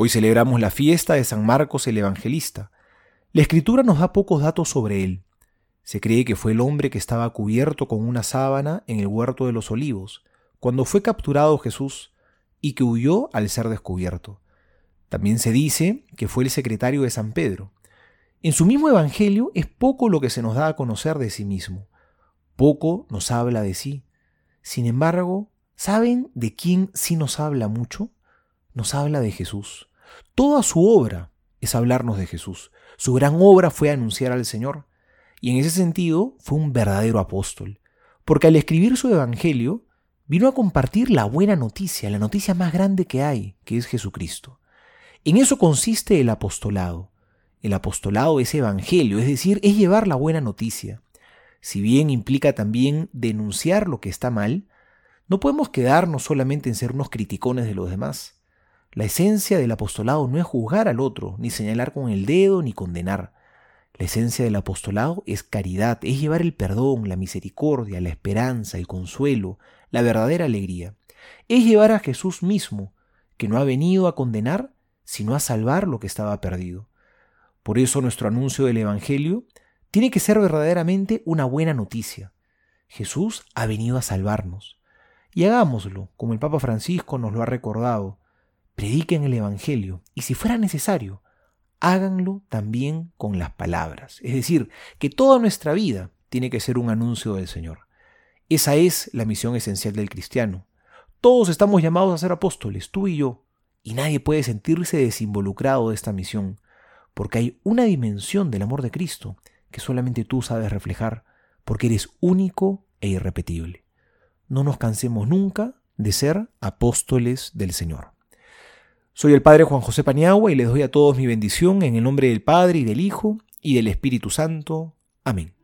Hoy celebramos la fiesta de San Marcos el Evangelista. La escritura nos da pocos datos sobre él. Se cree que fue el hombre que estaba cubierto con una sábana en el huerto de los olivos, cuando fue capturado Jesús, y que huyó al ser descubierto. También se dice que fue el secretario de San Pedro. En su mismo Evangelio es poco lo que se nos da a conocer de sí mismo. Poco nos habla de sí. Sin embargo, ¿saben de quién sí nos habla mucho? Nos habla de Jesús. Toda su obra es hablarnos de Jesús. Su gran obra fue anunciar al Señor. Y en ese sentido fue un verdadero apóstol. Porque al escribir su Evangelio, vino a compartir la buena noticia, la noticia más grande que hay, que es Jesucristo. En eso consiste el apostolado. El apostolado es evangelio, es decir, es llevar la buena noticia. Si bien implica también denunciar lo que está mal, no podemos quedarnos solamente en ser unos criticones de los demás. La esencia del apostolado no es juzgar al otro, ni señalar con el dedo, ni condenar. La esencia del apostolado es caridad, es llevar el perdón, la misericordia, la esperanza, el consuelo, la verdadera alegría. Es llevar a Jesús mismo, que no ha venido a condenar, sino a salvar lo que estaba perdido. Por eso nuestro anuncio del Evangelio tiene que ser verdaderamente una buena noticia. Jesús ha venido a salvarnos. Y hagámoslo, como el Papa Francisco nos lo ha recordado. Prediquen el Evangelio, y si fuera necesario, háganlo también con las palabras. Es decir, que toda nuestra vida tiene que ser un anuncio del Señor. Esa es la misión esencial del cristiano. Todos estamos llamados a ser apóstoles, tú y yo, y nadie puede sentirse desinvolucrado de esta misión, porque hay una dimensión del amor de Cristo que solamente tú sabes reflejar, porque eres único e irrepetible. No nos cansemos nunca de ser apóstoles del Señor. Soy el Padre Juan José Paniagua y les doy a todos mi bendición en el nombre del Padre y del Hijo y del Espíritu Santo. Amén.